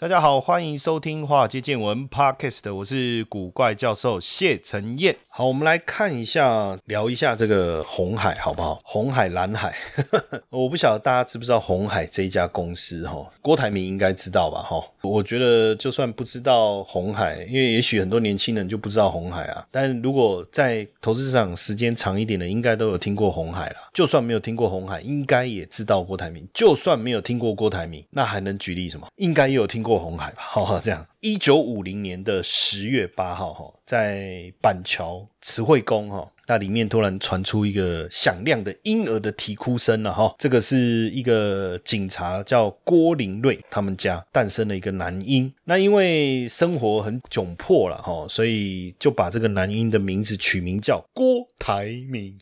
大家好，欢迎收听《华尔街见闻》Podcast，我是古怪教授谢承彦。好，我们来看一下，聊一下这个红海好不好？红海、蓝海，我不晓得大家知不知道红海这一家公司哈？郭台铭应该知道吧？哈，我觉得就算不知道红海，因为也许很多年轻人就不知道红海啊。但如果在投资市场时间长一点的，应该都有听过红海了。就算没有听过红海，应该也知道郭台铭。就算没有听过郭台铭，那还能举例什么？应该也有听过过红海吧？好，这样。一九五零年的十月八号，哈，在板桥慈惠宫，哈，那里面突然传出一个响亮的婴儿的啼哭声了，哈，这个是一个警察叫郭林瑞他们家诞生了一个男婴，那因为生活很窘迫了，哈，所以就把这个男婴的名字取名叫郭台铭，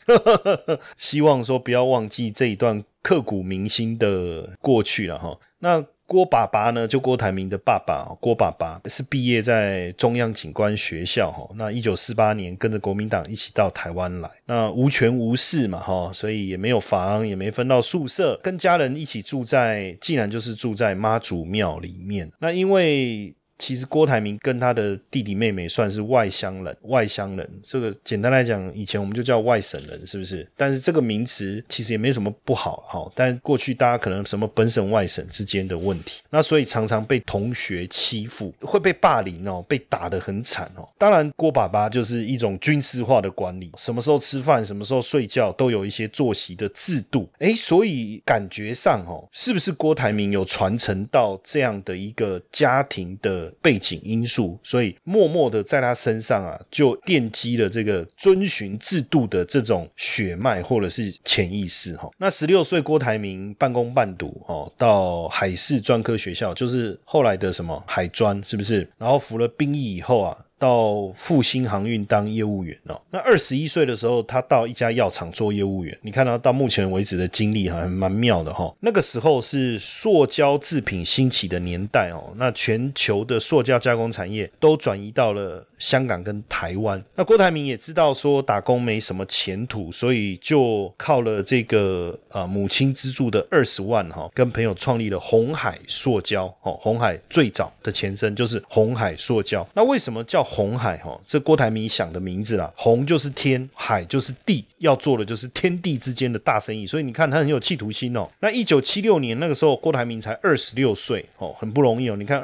希望说不要忘记这一段刻骨铭心的过去了，哈，那。郭爸爸呢？就郭台铭的爸爸，郭爸爸是毕业在中央警官学校哈。那一九四八年跟着国民党一起到台湾来，那无权无势嘛哈，所以也没有房，也没分到宿舍，跟家人一起住在，竟然就是住在妈祖庙里面。那因为。其实郭台铭跟他的弟弟妹妹算是外乡人，外乡人这个简单来讲，以前我们就叫外省人，是不是？但是这个名词其实也没什么不好哈。但过去大家可能什么本省外省之间的问题，那所以常常被同学欺负，会被霸凌哦，被打得很惨哦。当然，郭爸爸就是一种军事化的管理，什么时候吃饭，什么时候睡觉，都有一些作息的制度。诶，所以感觉上哦，是不是郭台铭有传承到这样的一个家庭的？背景因素，所以默默的在他身上啊，就奠基了这个遵循制度的这种血脉或者是潜意识哈。那十六岁郭台铭半工半读哦，到海事专科学校，就是后来的什么海专，是不是？然后服了兵役以后啊。到复兴航运当业务员哦，那二十一岁的时候，他到一家药厂做业务员。你看到到目前为止的经历还蛮妙的哈。那个时候是塑胶制品兴起的年代哦，那全球的塑胶加工产业都转移到了。香港跟台湾，那郭台铭也知道说打工没什么前途，所以就靠了这个呃母亲资助的二十万哈，跟朋友创立了红海塑胶哦。红海最早的前身就是红海塑胶。那为什么叫红海哈？这郭台铭想的名字啦，红就是天，海就是地，要做的就是天地之间的大生意。所以你看他很有企图心哦。那一九七六年那个时候，郭台铭才二十六岁哦，很不容易哦。你看，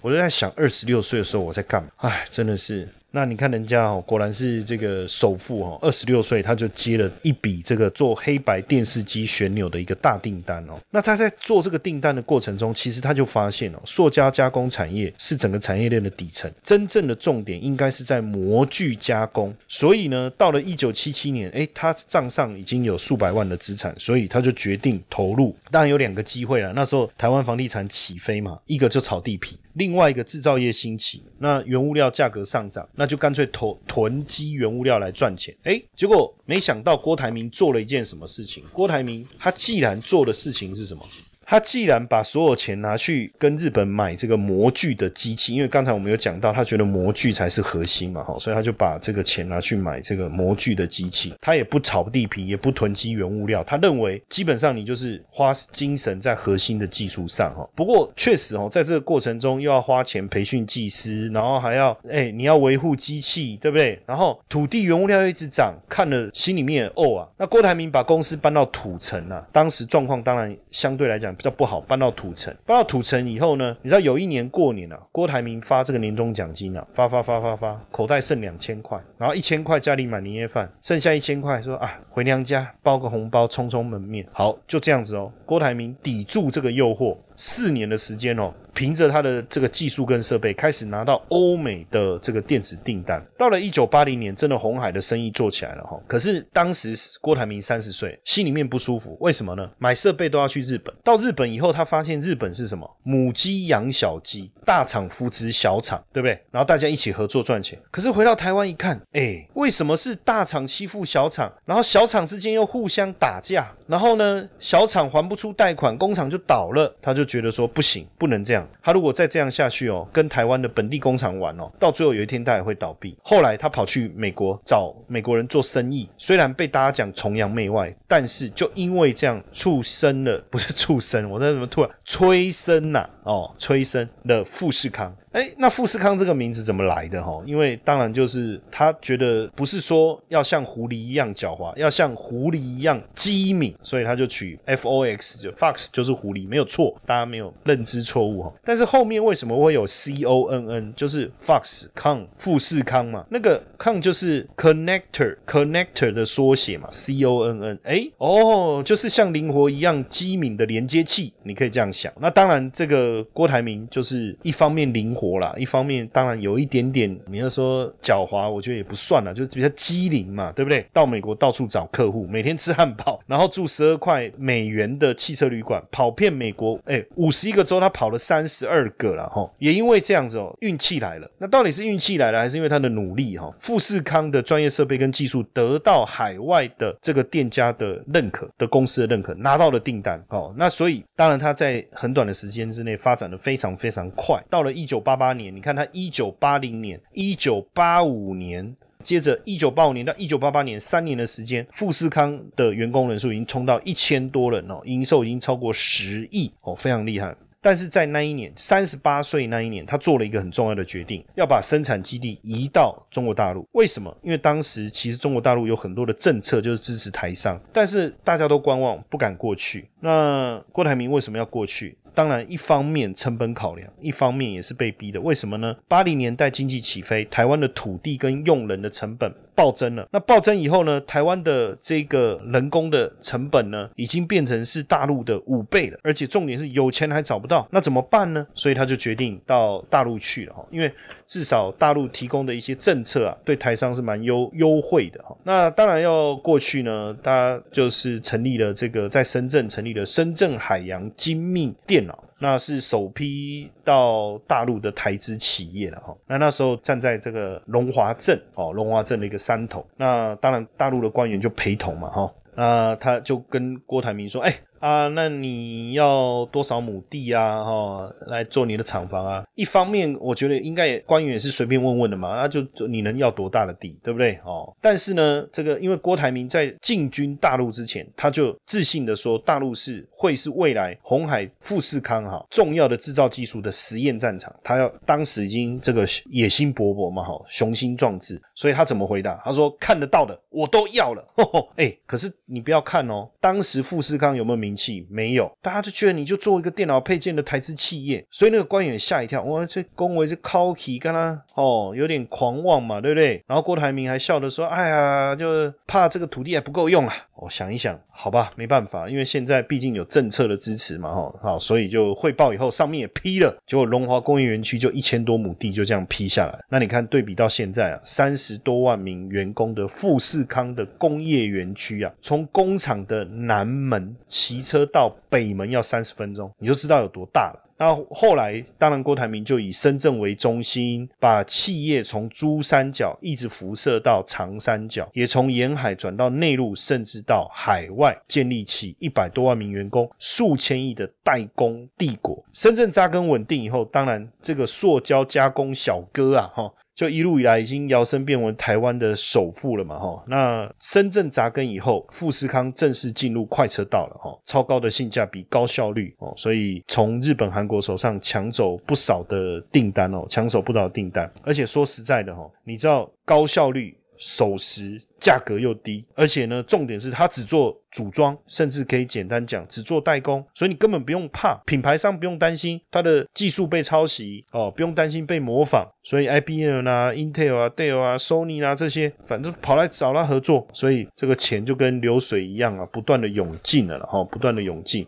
我就在想二十六岁的时候我在干嘛？哎，真的是。那你看人家哦，果然是这个首富哦，二十六岁他就接了一笔这个做黑白电视机旋钮的一个大订单哦。那他在做这个订单的过程中，其实他就发现哦，塑胶加工产业是整个产业链的底层，真正的重点应该是在模具加工。所以呢，到了一九七七年，诶，他账上已经有数百万的资产，所以他就决定投入。当然有两个机会了，那时候台湾房地产起飞嘛，一个就炒地皮，另外一个制造业兴起，那原物料价格上涨，那就干脆囤囤积原物料来赚钱，哎，结果没想到郭台铭做了一件什么事情？郭台铭他既然做的事情是什么？他既然把所有钱拿去跟日本买这个模具的机器，因为刚才我们有讲到，他觉得模具才是核心嘛，哈，所以他就把这个钱拿去买这个模具的机器。他也不炒地皮，也不囤积原物料，他认为基本上你就是花精神在核心的技术上，哈。不过确实哦，在这个过程中又要花钱培训技师，然后还要哎你要维护机器，对不对？然后土地原物料一直涨，看了心里面哦啊。那郭台铭把公司搬到土城啊，当时状况当然相对来讲。比较不好，搬到土城，搬到土城以后呢，你知道有一年过年啊，郭台铭发这个年终奖金啊，发发发发发，口袋剩两千块，然后一千块家里买年夜饭，剩下一千块说啊回娘家包个红包充充门面，好就这样子哦。郭台铭抵住这个诱惑，四年的时间哦。凭着他的这个技术跟设备，开始拿到欧美的这个电子订单。到了一九八零年，真的红海的生意做起来了哈。可是当时郭台铭三十岁，心里面不舒服，为什么呢？买设备都要去日本。到日本以后，他发现日本是什么？母鸡养小鸡，大厂扶持小厂，对不对？然后大家一起合作赚钱。可是回到台湾一看，哎，为什么是大厂欺负小厂？然后小厂之间又互相打架，然后呢，小厂还不出贷款，工厂就倒了。他就觉得说不行，不能这样。他如果再这样下去哦，跟台湾的本地工厂玩哦，到最后有一天他也会倒闭。后来他跑去美国找美国人做生意，虽然被大家讲崇洋媚外，但是就因为这样出生了，不是畜生，我在怎么突然催生呐？哦，催生了富士康。哎，那富士康这个名字怎么来的哈？因为当然就是他觉得不是说要像狐狸一样狡猾，要像狐狸一样机敏，所以他就取 F O X，就 Fox 就是狐狸，没有错，大家没有认知错误哈。但是后面为什么会有 C O N N，就是 Fox 康富士康嘛？那个康就是 Connector Connector 的缩写嘛，C O N N。哎，哦，就是像灵活一样机敏的连接器，你可以这样想。那当然，这个郭台铭就是一方面灵活。啦，一方面当然有一点点，你要说狡猾，我觉得也不算了，就是比较机灵嘛，对不对？到美国到处找客户，每天吃汉堡，然后住十二块美元的汽车旅馆，跑遍美国，哎，五十一个州他跑了三十二个了哈，也因为这样子哦，运气来了。那到底是运气来了，还是因为他的努力哈？富士康的专业设备跟技术得到海外的这个店家的认可，的公司的认可，拿到了订单哦。那所以当然他在很短的时间之内发展的非常非常快，到了一九八。八年，你看他一九八零年、一九八五年，接着一九八五年到一九八八年三年的时间，富士康的员工人数已经冲到一千多人哦，营收已经超过十亿哦，非常厉害。但是在那一年，三十八岁那一年，他做了一个很重要的决定，要把生产基地移到中国大陆。为什么？因为当时其实中国大陆有很多的政策就是支持台商，但是大家都观望，不敢过去。那郭台铭为什么要过去？当然，一方面成本考量，一方面也是被逼的。为什么呢？八零年代经济起飞，台湾的土地跟用人的成本暴增了。那暴增以后呢？台湾的这个人工的成本呢，已经变成是大陆的五倍了。而且重点是有钱还找不到，那怎么办呢？所以他就决定到大陆去了哈。因为至少大陆提供的一些政策啊，对台商是蛮优优惠的哈。那当然要过去呢，他就是成立了这个在深圳成立有深圳海洋精密电脑。那是首批到大陆的台资企业了哈。那那时候站在这个龙华镇哦，龙华镇的一个山头。那当然大陆的官员就陪同嘛哈。那他就跟郭台铭说：“哎。”啊，那你要多少亩地啊？哈，来做你的厂房啊？一方面，我觉得应该官员也是随便问问的嘛，那就你能要多大的地，对不对？哦，但是呢，这个因为郭台铭在进军大陆之前，他就自信的说，大陆是会是未来红海富士康哈重要的制造技术的实验战场。他要当时已经这个野心勃勃嘛，哈，雄心壮志，所以他怎么回答？他说看得到的我都要了。哎，可是你不要看哦，当时富士康有没有名？气没有，大家就觉得你就做一个电脑配件的台资企业，所以那个官员吓一跳，哇，这恭维这 cocky 跟他哦有点狂妄嘛，对不对？然后郭台铭还笑着说，哎呀，就怕这个土地还不够用啊。我想一想，好吧，没办法，因为现在毕竟有政策的支持嘛，哈，好，所以就汇报以后，上面也批了，结果龙华工业园区就一千多亩地就这样批下来。那你看对比到现在啊，三十多万名员工的富士康的工业园区啊，从工厂的南门起骑车到北门要三十分钟，你就知道有多大了。那后来，当然郭台铭就以深圳为中心，把企业从珠三角一直辐射到长三角，也从沿海转到内陆，甚至到海外，建立起一百多万名员工、数千亿的代工帝国。深圳扎根稳定以后，当然这个塑胶加工小哥啊，哈。就一路以来已经摇身变为台湾的首富了嘛，哈。那深圳扎根以后，富士康正式进入快车道了，哈。超高的性价比、高效率哦，所以从日本、韩国手上抢走不少的订单哦，抢走不少订单。而且说实在的，哈，你知道高效率。守时，价格又低，而且呢，重点是它只做组装，甚至可以简单讲只做代工，所以你根本不用怕品牌商不用担心它的技术被抄袭哦，不用担心被模仿，所以 IBM 啊、Intel 啊、Dell 啊、Sony 啊这些，反正跑来找他合作，所以这个钱就跟流水一样啊，不断的涌进了哈，不断的涌进。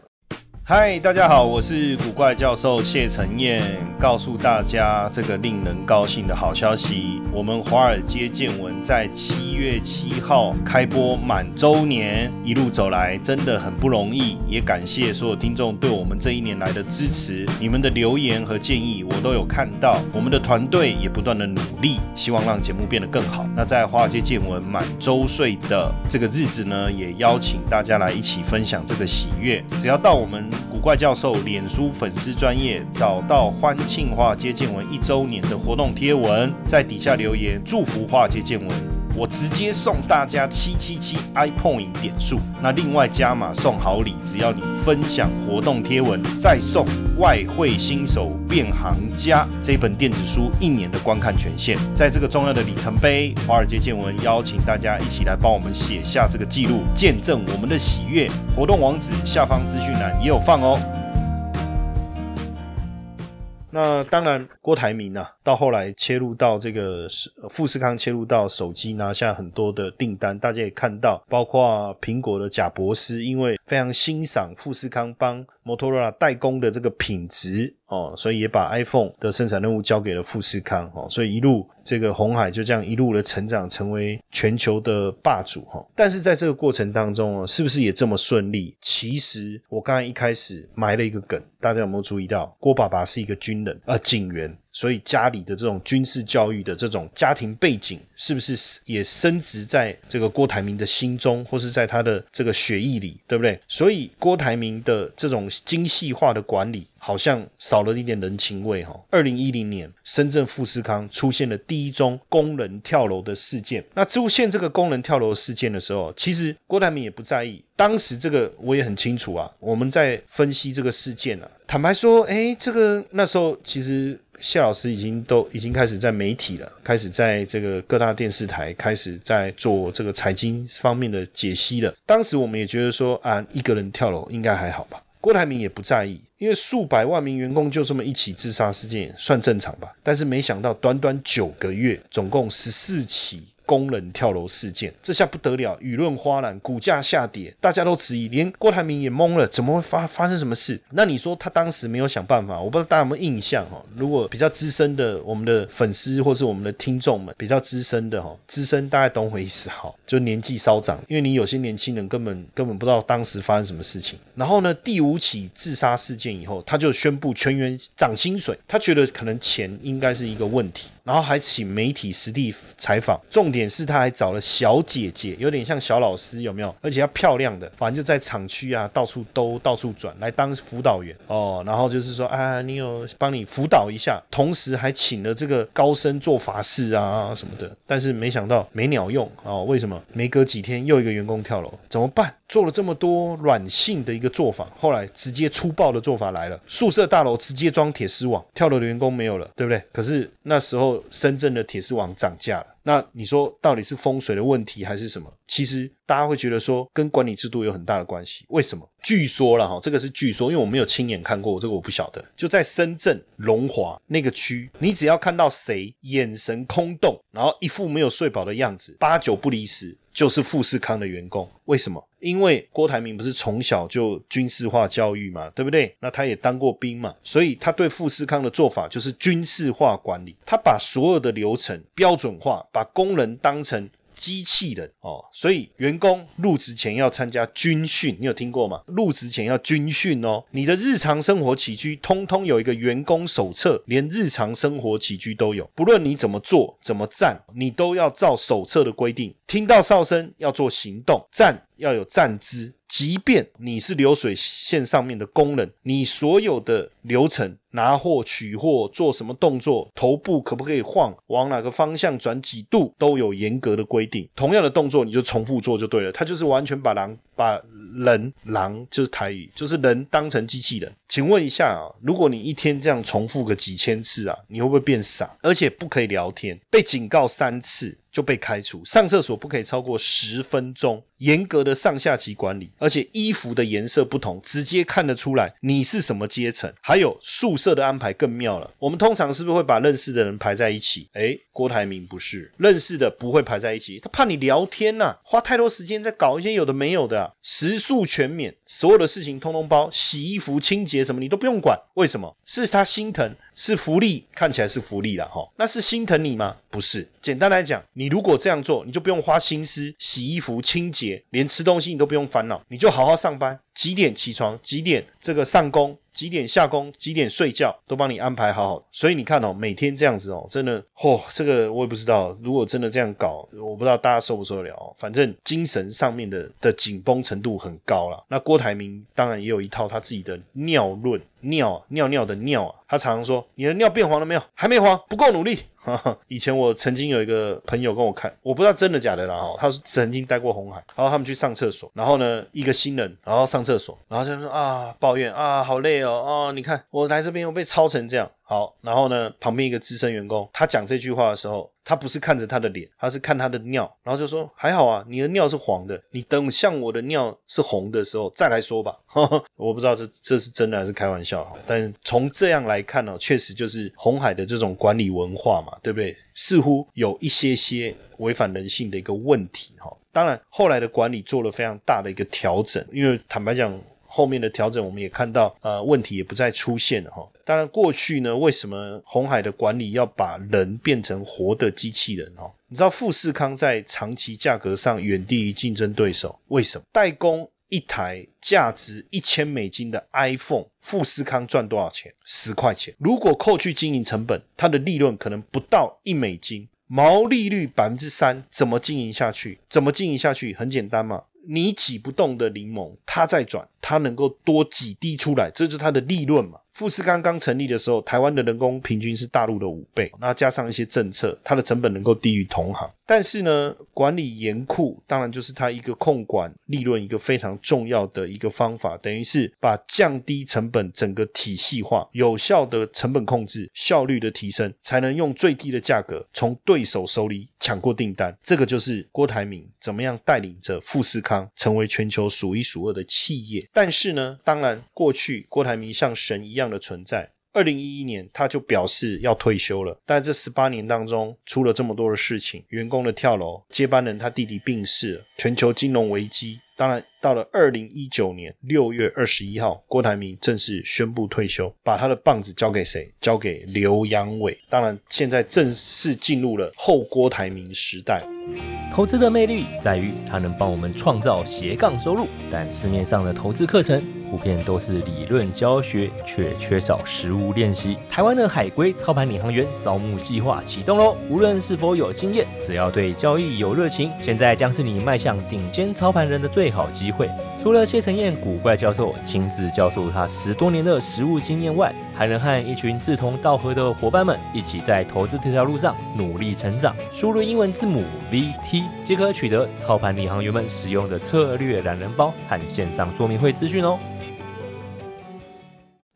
嗨，大家好，我是古怪教授谢承彦，告诉大家这个令人高兴的好消息，我们华尔街见闻在七月七号开播满周年，一路走来真的很不容易，也感谢所有听众对我们这一年来的支持，你们的留言和建议我都有看到，我们的团队也不断的努力，希望让节目变得更好。那在华尔街见闻满周岁的这个日子呢，也邀请大家来一起分享这个喜悦，只要到我们。古怪教授脸书粉丝专业找到欢庆化接见文一周年的活动贴文，在底下留言祝福化接见文。我直接送大家七七七 iPoint 点数，那另外加码送好礼，只要你分享活动贴文，再送外汇新手变行家这本电子书一年的观看权限。在这个重要的里程碑，华尔街见闻邀请大家一起来帮我们写下这个记录，见证我们的喜悦。活动网址下方资讯栏也有放哦。那当然，郭台铭啊，到后来切入到这个富士康，切入到手机，拿下很多的订单。大家也看到，包括苹果的贾博士，因为非常欣赏富士康帮摩托罗拉代工的这个品质。哦，所以也把 iPhone 的生产任务交给了富士康，哦，所以一路这个红海就这样一路的成长，成为全球的霸主，哈。但是在这个过程当中，哦，是不是也这么顺利？其实我刚才一开始埋了一个梗，大家有没有注意到？郭爸爸是一个军人，啊，警员。所以家里的这种军事教育的这种家庭背景，是不是也深植在这个郭台铭的心中，或是在他的这个血液里，对不对？所以郭台铭的这种精细化的管理，好像少了一点人情味哈。二零一零年，深圳富士康出现了第一宗工人跳楼的事件。那出现这个工人跳楼事件的时候，其实郭台铭也不在意。当时这个我也很清楚啊。我们在分析这个事件啊，坦白说，哎，这个那时候其实。谢老师已经都已经开始在媒体了，开始在这个各大电视台开始在做这个财经方面的解析了。当时我们也觉得说啊，一个人跳楼应该还好吧？郭台铭也不在意，因为数百万名员工就这么一起自杀事件算正常吧？但是没想到短短九个月，总共十四起。工人跳楼事件，这下不得了，舆论哗然，股价下跌，大家都质疑，连郭台铭也懵了，怎么会发发生什么事？那你说他当时没有想办法？我不知道大家有没有印象哈？如果比较资深的我们的粉丝或是我们的听众们，比较资深的哈，资深大概懂我意思哈，就年纪稍长，因为你有些年轻人根本根本不知道当时发生什么事情。然后呢，第五起自杀事件以后，他就宣布全员涨薪水，他觉得可能钱应该是一个问题。然后还请媒体实地采访，重点是他还找了小姐姐，有点像小老师，有没有？而且要漂亮的，反正就在厂区啊，到处兜，到处转，来当辅导员哦。然后就是说，啊，你有帮你辅导一下，同时还请了这个高僧做法事啊什么的。但是没想到没鸟用哦，为什么？没隔几天又一个员工跳楼，怎么办？做了这么多软性的一个做法，后来直接粗暴的做法来了，宿舍大楼直接装铁丝网，跳楼的员工没有了，对不对？可是那时候深圳的铁丝网涨价了，那你说到底是风水的问题还是什么？其实大家会觉得说跟管理制度有很大的关系。为什么？据说了哈，这个是据说，因为我没有亲眼看过，这个我不晓得。就在深圳龙华那个区，你只要看到谁眼神空洞，然后一副没有睡饱的样子，八九不离十。就是富士康的员工，为什么？因为郭台铭不是从小就军事化教育嘛，对不对？那他也当过兵嘛，所以他对富士康的做法就是军事化管理，他把所有的流程标准化，把工人当成。机器人哦，所以员工入职前要参加军训，你有听过吗？入职前要军训哦，你的日常生活起居通通有一个员工手册，连日常生活起居都有，不论你怎么做怎么站，你都要照手册的规定。听到哨声要做行动，站要有站姿。即便你是流水线上面的工人，你所有的流程拿货、取货、做什么动作，头部可不可以晃，往哪个方向转几度，都有严格的规定。同样的动作，你就重复做就对了。他就是完全把狼把人狼就是台语，就是人当成机器人。请问一下啊，如果你一天这样重复个几千次啊，你会不会变傻？而且不可以聊天，被警告三次。就被开除，上厕所不可以超过十分钟，严格的上下级管理，而且衣服的颜色不同，直接看得出来你是什么阶层。还有宿舍的安排更妙了，我们通常是不是会把认识的人排在一起？诶，郭台铭不是认识的不会排在一起，他怕你聊天呐，花太多时间在搞一些有的没有的，食宿全免，所有的事情通通包，洗衣服、清洁什么你都不用管，为什么？是他心疼。是福利，看起来是福利了哈，那是心疼你吗？不是，简单来讲，你如果这样做，你就不用花心思洗衣服、清洁，连吃东西你都不用烦恼，你就好好上班，几点起床，几点这个上工。几点下工，几点睡觉，都帮你安排好好。所以你看哦，每天这样子哦，真的嚯，这个我也不知道。如果真的这样搞，我不知道大家受不受得了。反正精神上面的的紧绷程度很高了。那郭台铭当然也有一套他自己的尿论，尿尿尿的尿啊，他常常说：“你的尿变黄了没有？还没黄，不够努力。”以前我曾经有一个朋友跟我看，我不知道真的假的啦哈，他是曾经待过红海，然后他们去上厕所，然后呢一个新人，然后上厕所，然后就说啊抱怨啊好累哦哦，你看我来这边又被抄成这样。好，然后呢，旁边一个资深员工，他讲这句话的时候，他不是看着他的脸，他是看他的尿，然后就说还好啊，你的尿是黄的，你等像我的尿是红的时候再来说吧。我不知道这这是真的还是开玩笑，但从这样来看呢，确实就是红海的这种管理文化嘛，对不对？似乎有一些些违反人性的一个问题哈。当然，后来的管理做了非常大的一个调整，因为坦白讲。后面的调整，我们也看到，呃，问题也不再出现了哈。当然，过去呢，为什么红海的管理要把人变成活的机器人哦？你知道富士康在长期价格上远低于竞争对手，为什么？代工一台价值一千美金的 iPhone，富士康赚多少钱？十块钱。如果扣去经营成本，它的利润可能不到一美金，毛利率百分之三，怎么经营下去？怎么经营下去？很简单嘛。你挤不动的柠檬，它在转，它能够多几滴出来，这就是它的利润嘛。富士康刚成立的时候，台湾的人工平均是大陆的五倍，那加上一些政策，它的成本能够低于同行。但是呢，管理严酷，当然就是它一个控管利润一个非常重要的一个方法，等于是把降低成本整个体系化，有效的成本控制，效率的提升，才能用最低的价格从对手手里抢过订单。这个就是郭台铭怎么样带领着富士康成为全球数一数二的企业。但是呢，当然过去郭台铭像神一样。的存在，二零一一年他就表示要退休了。但这十八年当中，出了这么多的事情，员工的跳楼，接班人他弟弟病逝，全球金融危机。当然，到了二零一九年六月二十一号，郭台铭正式宣布退休，把他的棒子交给谁？交给刘阳伟。当然，现在正式进入了后郭台铭时代。投资的魅力在于它能帮我们创造斜杠收入，但市面上的投资课程普遍都是理论教学，却缺少实物练习。台湾的海归操盘领航员招募计划启动喽！无论是否有经验，只要对交易有热情，现在将是你迈向顶尖操盘人的最好机会。除了谢承彦古怪教授亲自教授他十多年的实务经验外，还能和一群志同道合的伙伴们一起在投资这条路上努力成长。输入英文字母 VT 即可取得操盘领航员们使用的策略懒人包和线上说明会资讯哦。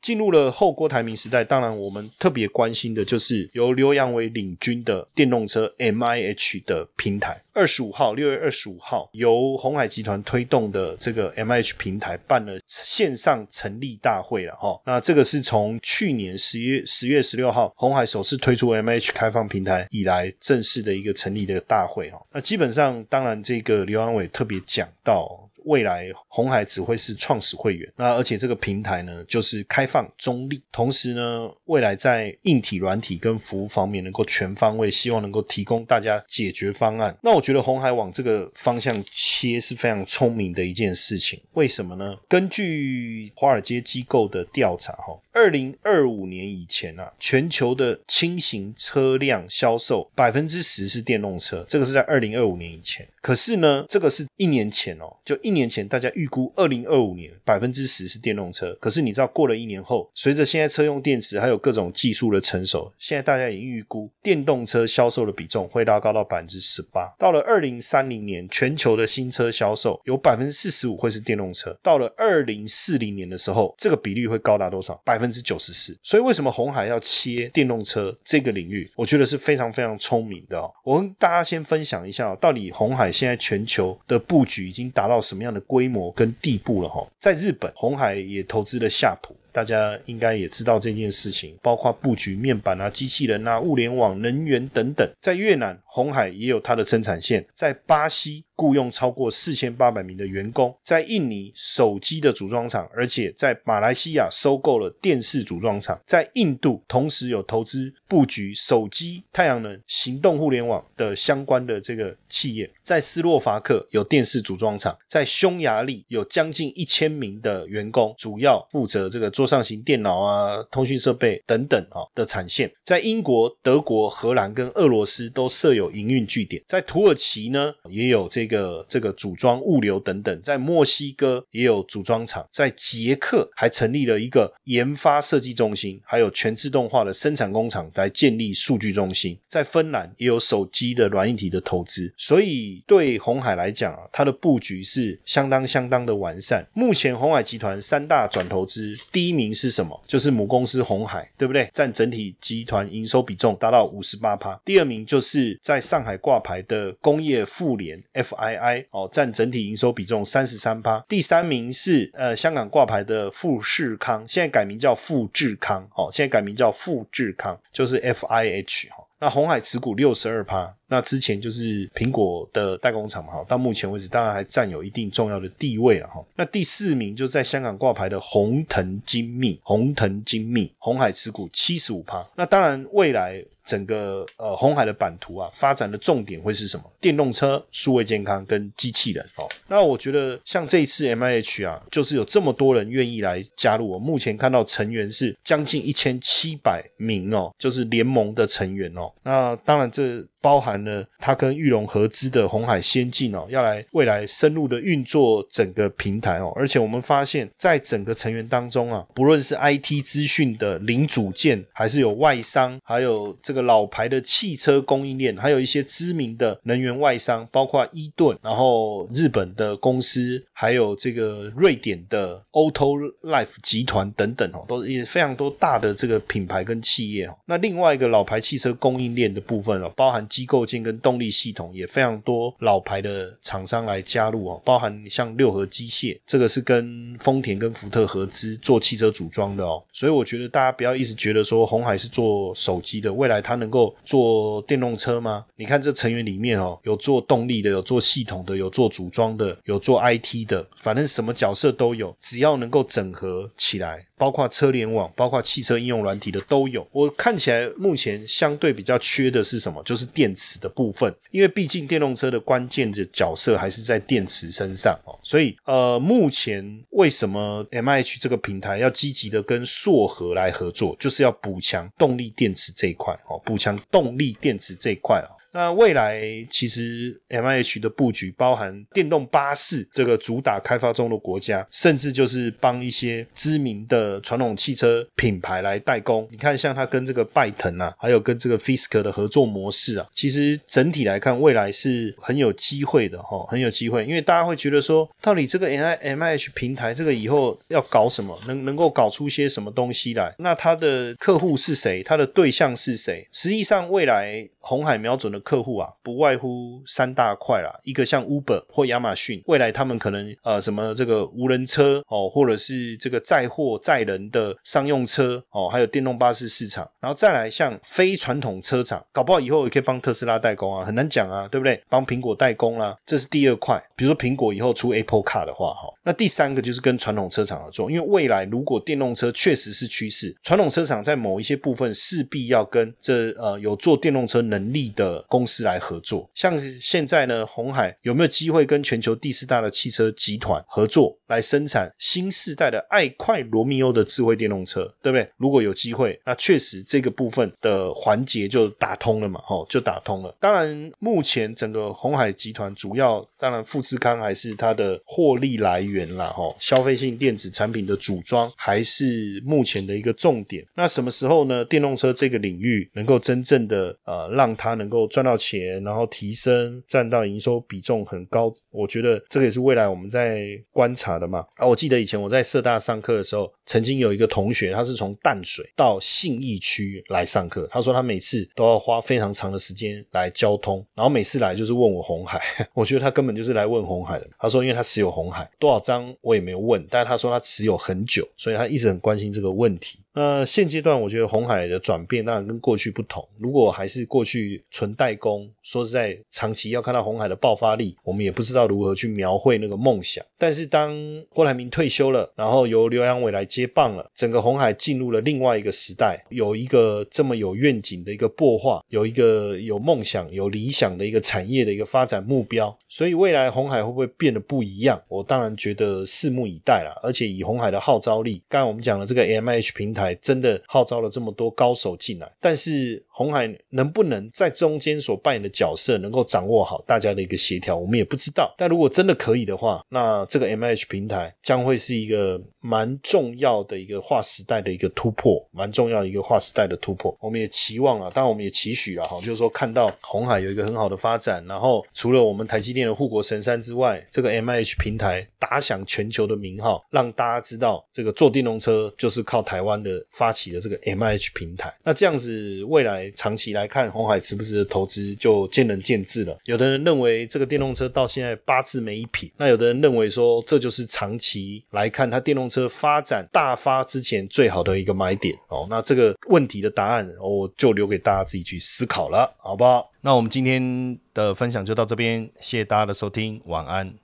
进入了后郭台铭时代，当然我们特别关心的就是由刘阳伟领军的电动车 M I H 的平台。二十五号，六月二十五号，由红海集团推动的这个 M I H 平台办了线上成立大会了哈。那这个是从去年十月十月十六号红海首次推出 M H 开放平台以来正式的一个成立的大会哈。那基本上，当然这个刘阳伟特别讲到。未来红海只会是创始会员，那而且这个平台呢，就是开放中立，同时呢，未来在硬体、软体跟服务方面能够全方位，希望能够提供大家解决方案。那我觉得红海往这个方向切是非常聪明的一件事情。为什么呢？根据华尔街机构的调查，哈。二零二五年以前啊，全球的轻型车辆销售百分之十是电动车，这个是在二零二五年以前。可是呢，这个是一年前哦，就一年前大家预估二零二五年百分之十是电动车，可是你知道过了一年后，随着现在车用电池还有各种技术的成熟，现在大家已经预估电动车销售的比重会拉高到百分之十八。到了二零三零年，全球的新车销售有百分之四十五会是电动车。到了二零四零年的时候，这个比率会高达多少？百分之九十四。所以为什么红海要切电动车这个领域？我觉得是非常非常聪明的哦。我跟大家先分享一下，到底红海现在全球的布局已经达到什么样的规模跟地步了哈？在日本，红海也投资了夏普。大家应该也知道这件事情，包括布局面板啊、机器人啊、物联网、能源等等。在越南，红海也有它的生产线；在巴西，雇佣超过四千八百名的员工；在印尼，手机的组装厂，而且在马来西亚收购了电视组装厂；在印度，同时有投资布局手机、太阳能、行动互联网的相关的这个企业；在斯洛伐克有电视组装厂；在匈牙利有将近一千名的员工，主要负责这个做。桌上型电脑啊、通讯设备等等啊的产线，在英国、德国、荷兰跟俄罗斯都设有营运据点，在土耳其呢也有这个这个组装、物流等等，在墨西哥也有组装厂，在捷克还成立了一个研发设计中心，还有全自动化的生产工厂来建立数据中心，在芬兰也有手机的软硬体的投资，所以对红海来讲啊，它的布局是相当相当的完善。目前红海集团三大转投资第一。名是什么？就是母公司红海，对不对？占整体集团营收比重达到五十八趴。第二名就是在上海挂牌的工业妇联 FII 哦，占整体营收比重三十三趴。第三名是呃香港挂牌的富士康，现在改名叫富智康哦，现在改名叫富智康，就是 FIH 哈。那红海持股六十二趴。那之前就是苹果的代工厂嘛，哈，到目前为止当然还占有一定重要的地位了，哈。那第四名就在香港挂牌的红腾精密，红腾精密，红海持股七十五趴。那当然未来整个呃红海的版图啊，发展的重点会是什么？电动车、数位健康跟机器人哦。那我觉得像这一次 M I H 啊，就是有这么多人愿意来加入，我目前看到成员是将近一千七百名哦，就是联盟的成员哦。那当然这。包含了它跟玉龙合资的红海先进哦，要来未来深入的运作整个平台哦，而且我们发现，在整个成员当中啊，不论是 IT 资讯的零组件，还是有外商，还有这个老牌的汽车供应链，还有一些知名的能源外商，包括伊顿，然后日本的公司，还有这个瑞典的 Auto Life 集团等等哦，都是非常多大的这个品牌跟企业哦。那另外一个老牌汽车供应链的部分哦，包含机构件跟动力系统也非常多老牌的厂商来加入哦，包含像六合机械，这个是跟丰田跟福特合资做汽车组装的哦，所以我觉得大家不要一直觉得说红海是做手机的，未来它能够做电动车吗？你看这成员里面哦，有做动力的，有做系统的，有做组装的，有做 IT 的，反正什么角色都有，只要能够整合起来。包括车联网、包括汽车应用软体的都有。我看起来目前相对比较缺的是什么？就是电池的部分，因为毕竟电动车的关键的角色还是在电池身上哦。所以呃，目前为什么 M H 这个平台要积极的跟硕和来合作，就是要补强动力电池这一块哦，步枪动力电池这一块哦。那未来其实 M I H 的布局包含电动巴士这个主打开发中的国家，甚至就是帮一些知名的传统汽车品牌来代工。你看，像它跟这个拜腾啊，还有跟这个 Fisk 的合作模式啊，其实整体来看，未来是很有机会的哈，很有机会。因为大家会觉得说，到底这个 M I M I H 平台这个以后要搞什么，能能够搞出些什么东西来？那它的客户是谁？它的对象是谁？实际上，未来红海瞄准的。客户啊，不外乎三大块啦，一个像 Uber 或亚马逊，未来他们可能呃什么这个无人车哦，或者是这个载货载人的商用车哦，还有电动巴士市场，然后再来像非传统车厂，搞不好以后也可以帮特斯拉代工啊，很难讲啊，对不对？帮苹果代工啦，这是第二块。比如说苹果以后出 Apple Car 的话，哈，那第三个就是跟传统车厂合作，因为未来如果电动车确实是趋势，传统车厂在某一些部分势必要跟这呃有做电动车能力的。公司来合作。像现在呢，红海有没有机会跟全球第四大的汽车集团合作来生产新世代的爱快罗密欧的智慧电动车，对不对？如果有机会，那确实这个部分的环节就打通了嘛，吼，就打通了。当然，目前整个红海集团主要，当然富士康还是它的获利来源啦，吼，消费性电子产品的组装还是目前的一个重点。那什么时候呢？电动车这个领域能够真正的呃，让它能够赚赚到钱，然后提升占到营收比重很高，我觉得这个也是未来我们在观察的嘛。啊，我记得以前我在社大上课的时候，曾经有一个同学，他是从淡水到信义区来上课，他说他每次都要花非常长的时间来交通，然后每次来就是问我红海，我觉得他根本就是来问红海的。他说，因为他持有红海多少张，我也没有问，但是他说他持有很久，所以他一直很关心这个问题。那现阶段，我觉得红海的转变当然跟过去不同。如果还是过去纯代工，说实在，长期要看到红海的爆发力，我们也不知道如何去描绘那个梦想。但是当郭台铭退休了，然后由刘阳伟来接棒了，整个红海进入了另外一个时代，有一个这么有愿景的一个擘画，有一个有梦想、有理想的一个产业的一个发展目标。所以未来红海会不会变得不一样？我当然觉得拭目以待啦。而且以红海的号召力，刚才我们讲的这个 M H 平台，真的号召了这么多高手进来。但是红海能不能在中间所扮演的角色，能够掌握好大家的一个协调，我们也不知道。但如果真的可以的话，那这个 M H 平台将会是一个蛮重要的一个划时代的一个突破，蛮重要的一个划时代的突破。我们也期望啊，当然我们也期许啊，哈，就是说看到红海有一个很好的发展，然后除了我们台积电。的护国神山之外，这个 M H 平台打响全球的名号，让大家知道这个做电动车就是靠台湾的发起的这个 M H 平台。那这样子未来来长期来看，红海值不值得投资就见仁见智了。有的人认为这个电动车到现在八字没一撇，那有的人认为说这就是长期来看它电动车发展大发之前最好的一个买点哦。那这个问题的答案，我就留给大家自己去思考了，好不好？那我们今天的分享就到这边，谢谢大家的收听，晚安。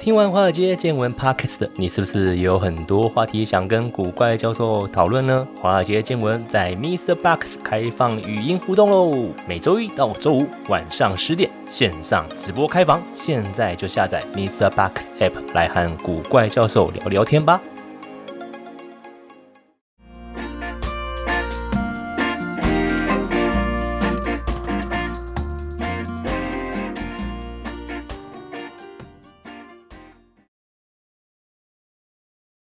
听完华尔街见闻 Podcast，你是不是有很多话题想跟古怪教授讨论呢？华尔街见闻在 Mr. Box 开放语音互动喽，每周一到周五晚上十点线上直播开房，现在就下载 Mr. Box App 来和古怪教授聊聊天吧。